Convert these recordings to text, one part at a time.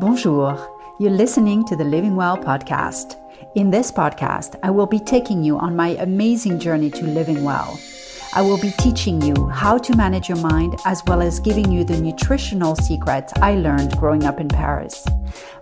Bonjour. You're listening to the Living Well podcast. In this podcast, I will be taking you on my amazing journey to living well. I will be teaching you how to manage your mind as well as giving you the nutritional secrets I learned growing up in Paris.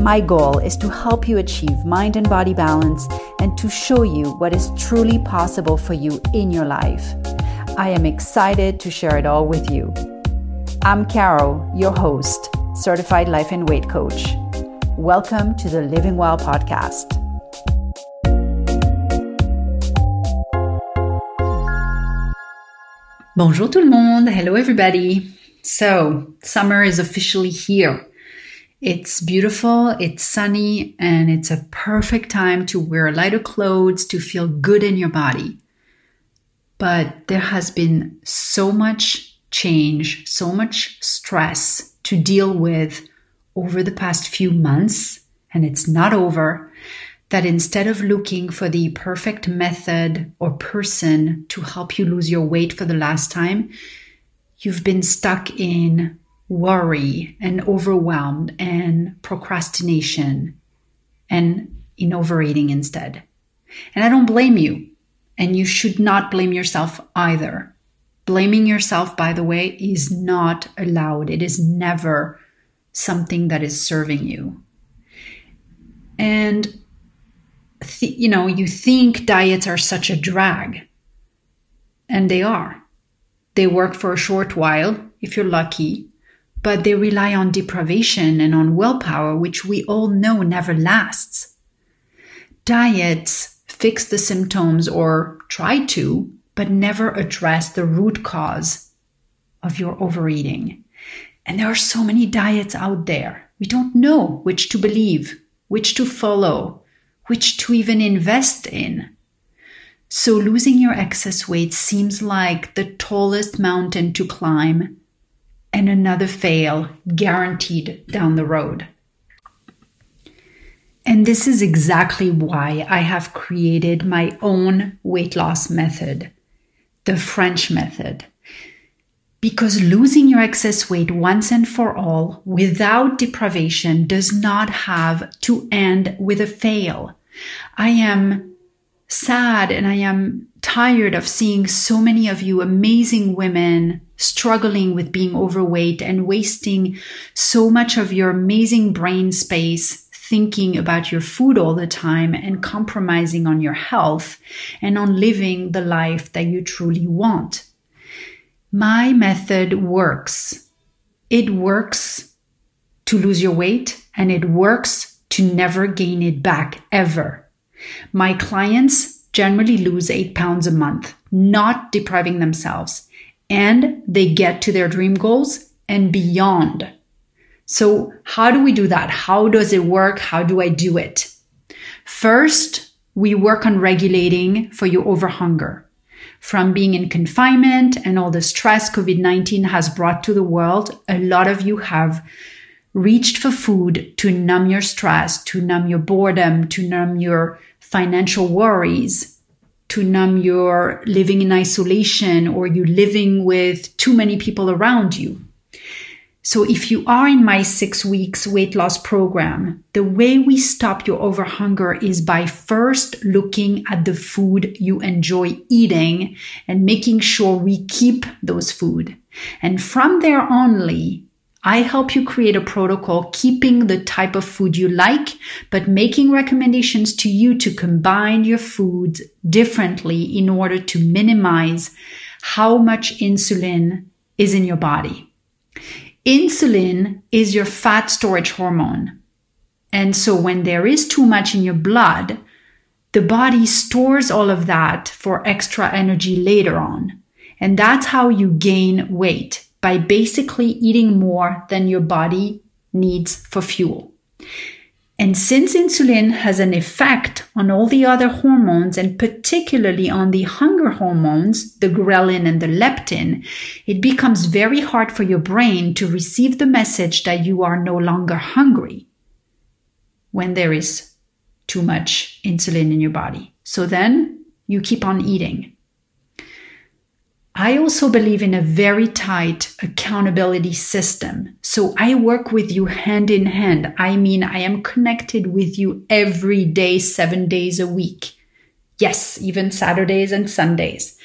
My goal is to help you achieve mind and body balance and to show you what is truly possible for you in your life. I am excited to share it all with you. I'm Caro, your host, certified life and weight coach. Welcome to the Living Well podcast. Bonjour tout le monde. Hello everybody. So, summer is officially here. It's beautiful, it's sunny, and it's a perfect time to wear lighter clothes to feel good in your body. But there has been so much change, so much stress to deal with over the past few months, and it's not over, that instead of looking for the perfect method or person to help you lose your weight for the last time, you've been stuck in worry and overwhelmed and procrastination and in overeating instead. And I don't blame you. And you should not blame yourself either. Blaming yourself, by the way, is not allowed. It is never something that is serving you. And, th- you know, you think diets are such a drag, and they are. They work for a short while, if you're lucky, but they rely on deprivation and on willpower, which we all know never lasts. Diets fix the symptoms or try to, but never address the root cause of your overeating. And there are so many diets out there. We don't know which to believe, which to follow, which to even invest in. So losing your excess weight seems like the tallest mountain to climb and another fail guaranteed down the road. And this is exactly why I have created my own weight loss method the French method. Because losing your excess weight once and for all without deprivation does not have to end with a fail. I am sad and I am tired of seeing so many of you amazing women struggling with being overweight and wasting so much of your amazing brain space thinking about your food all the time and compromising on your health and on living the life that you truly want. My method works. It works to lose your weight and it works to never gain it back ever. My clients generally lose eight pounds a month, not depriving themselves, and they get to their dream goals and beyond. So, how do we do that? How does it work? How do I do it? First, we work on regulating for your overhunger. From being in confinement and all the stress COVID 19 has brought to the world, a lot of you have reached for food to numb your stress, to numb your boredom, to numb your financial worries, to numb your living in isolation or you living with too many people around you. So if you are in my six weeks weight loss program, the way we stop your overhunger is by first looking at the food you enjoy eating and making sure we keep those food. And from there only, I help you create a protocol keeping the type of food you like, but making recommendations to you to combine your foods differently in order to minimize how much insulin is in your body. Insulin is your fat storage hormone. And so when there is too much in your blood, the body stores all of that for extra energy later on. And that's how you gain weight by basically eating more than your body needs for fuel. And since insulin has an effect on all the other hormones and particularly on the hunger hormones, the ghrelin and the leptin, it becomes very hard for your brain to receive the message that you are no longer hungry when there is too much insulin in your body. So then you keep on eating. I also believe in a very tight accountability system. So I work with you hand in hand. I mean, I am connected with you every day, seven days a week. Yes, even Saturdays and Sundays.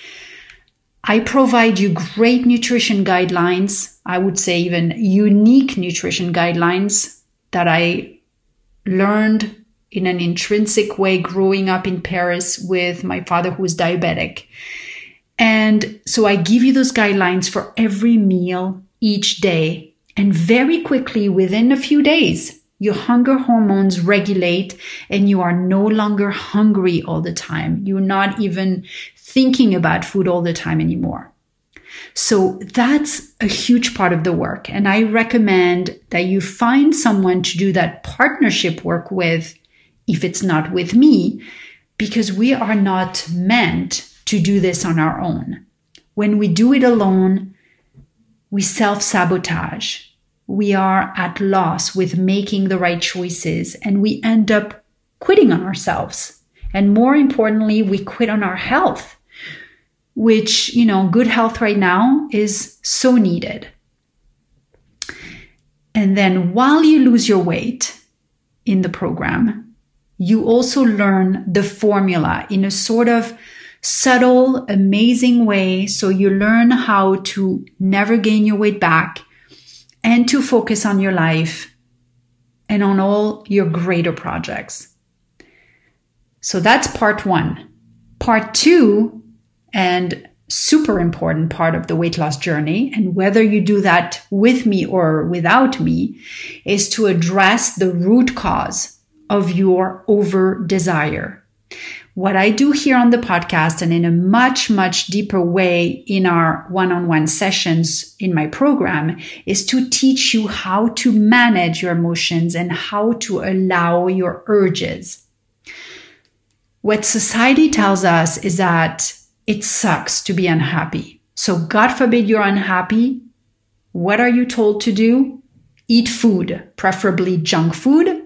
I provide you great nutrition guidelines. I would say even unique nutrition guidelines that I learned in an intrinsic way growing up in Paris with my father who was diabetic. And so I give you those guidelines for every meal each day. And very quickly, within a few days, your hunger hormones regulate and you are no longer hungry all the time. You're not even thinking about food all the time anymore. So that's a huge part of the work. And I recommend that you find someone to do that partnership work with if it's not with me, because we are not meant to do this on our own. When we do it alone, we self sabotage. We are at loss with making the right choices and we end up quitting on ourselves. And more importantly, we quit on our health, which, you know, good health right now is so needed. And then while you lose your weight in the program, you also learn the formula in a sort of subtle, amazing way. So you learn how to never gain your weight back and to focus on your life and on all your greater projects. So that's part one. Part two, and super important part of the weight loss journey, and whether you do that with me or without me, is to address the root cause of your over desire what I do here on the podcast and in a much, much deeper way in our one on one sessions in my program is to teach you how to manage your emotions and how to allow your urges. What society tells us is that it sucks to be unhappy. So, God forbid you're unhappy. What are you told to do? Eat food, preferably junk food,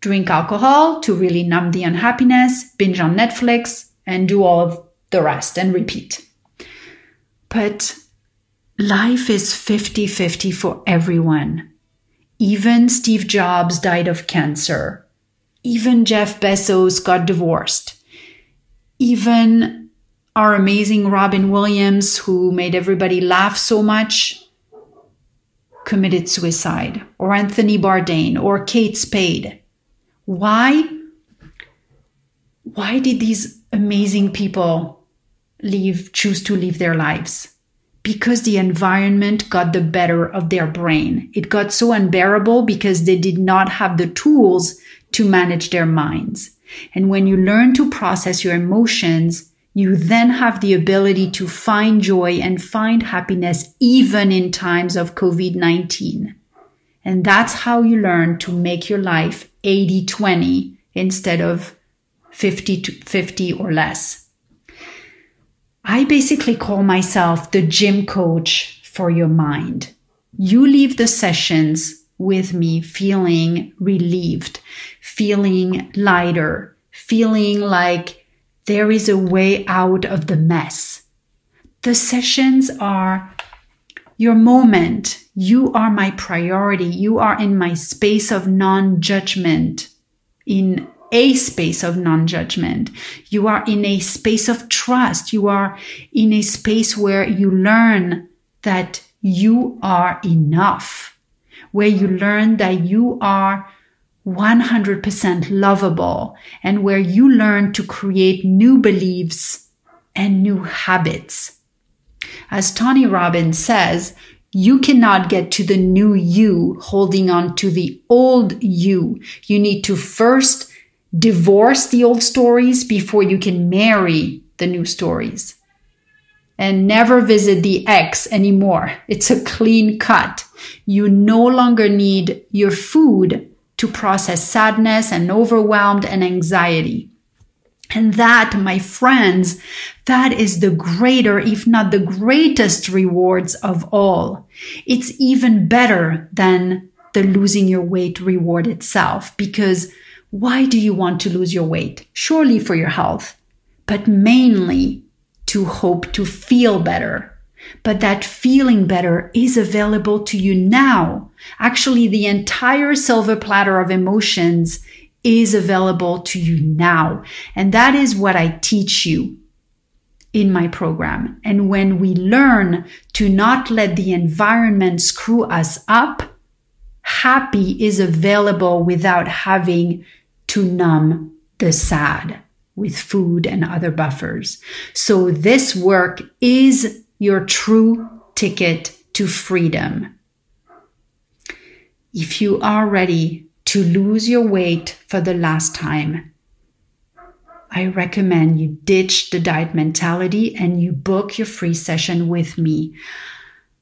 drink alcohol to really numb the unhappiness, binge on Netflix, and do all of the rest and repeat. But life is 50 50 for everyone. Even Steve Jobs died of cancer. Even Jeff Bezos got divorced. Even our amazing Robin Williams, who made everybody laugh so much, committed suicide. Or Anthony Bourdain or Kate Spade. Why? Why did these amazing people leave, choose to live their lives? Because the environment got the better of their brain. It got so unbearable because they did not have the tools to manage their minds. And when you learn to process your emotions, you then have the ability to find joy and find happiness even in times of COVID 19. And that's how you learn to make your life 80 20 instead of 50 to 50 or less. I basically call myself the gym coach for your mind. You leave the sessions with me feeling relieved, feeling lighter, feeling like there is a way out of the mess. The sessions are your moment. You are my priority. You are in my space of non judgment, in a space of non judgment. You are in a space of trust. You are in a space where you learn that you are enough, where you learn that you are 100% lovable, and where you learn to create new beliefs and new habits. As Tony Robbins says, you cannot get to the new you holding on to the old you. You need to first divorce the old stories before you can marry the new stories. And never visit the ex anymore. It's a clean cut. You no longer need your food to process sadness and overwhelmed and anxiety. And that, my friends, that is the greater, if not the greatest rewards of all. It's even better than the losing your weight reward itself because why do you want to lose your weight? Surely for your health, but mainly to hope to feel better, but that feeling better is available to you now. Actually, the entire silver platter of emotions is available to you now. And that is what I teach you in my program. And when we learn to not let the environment screw us up, happy is available without having to numb the sad with food and other buffers. So this work is your true ticket to freedom. If you are ready to lose your weight for the last time, I recommend you ditch the diet mentality and you book your free session with me.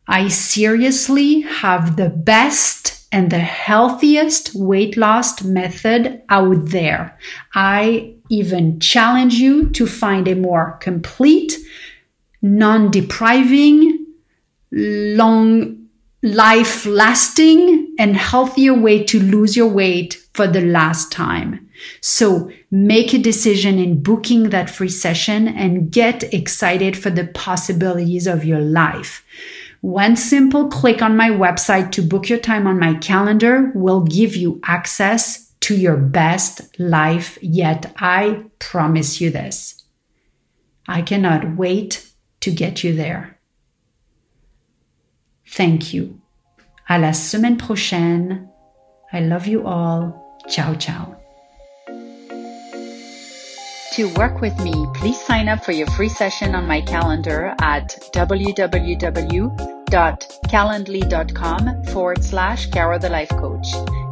I seriously have the best and the healthiest weight loss method out there. I even challenge you to find a more complete, non depriving, long life lasting, and healthier way to lose your weight for the last time. So make a decision in booking that free session and get excited for the possibilities of your life. One simple click on my website to book your time on my calendar will give you access to your best life yet. I promise you this. I cannot wait to get you there. Thank you. À la semaine prochaine. I love you all. Ciao, ciao. To work with me, please sign up for your free session on my calendar at www.calendly.com forward slash Caro the Life Coach.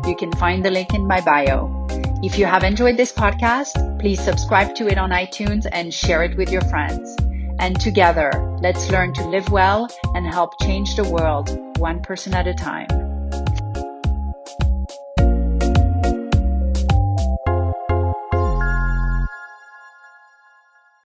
You can find the link in my bio. If you have enjoyed this podcast, please subscribe to it on iTunes and share it with your friends. And together, let's learn to live well and help change the world one person at a time.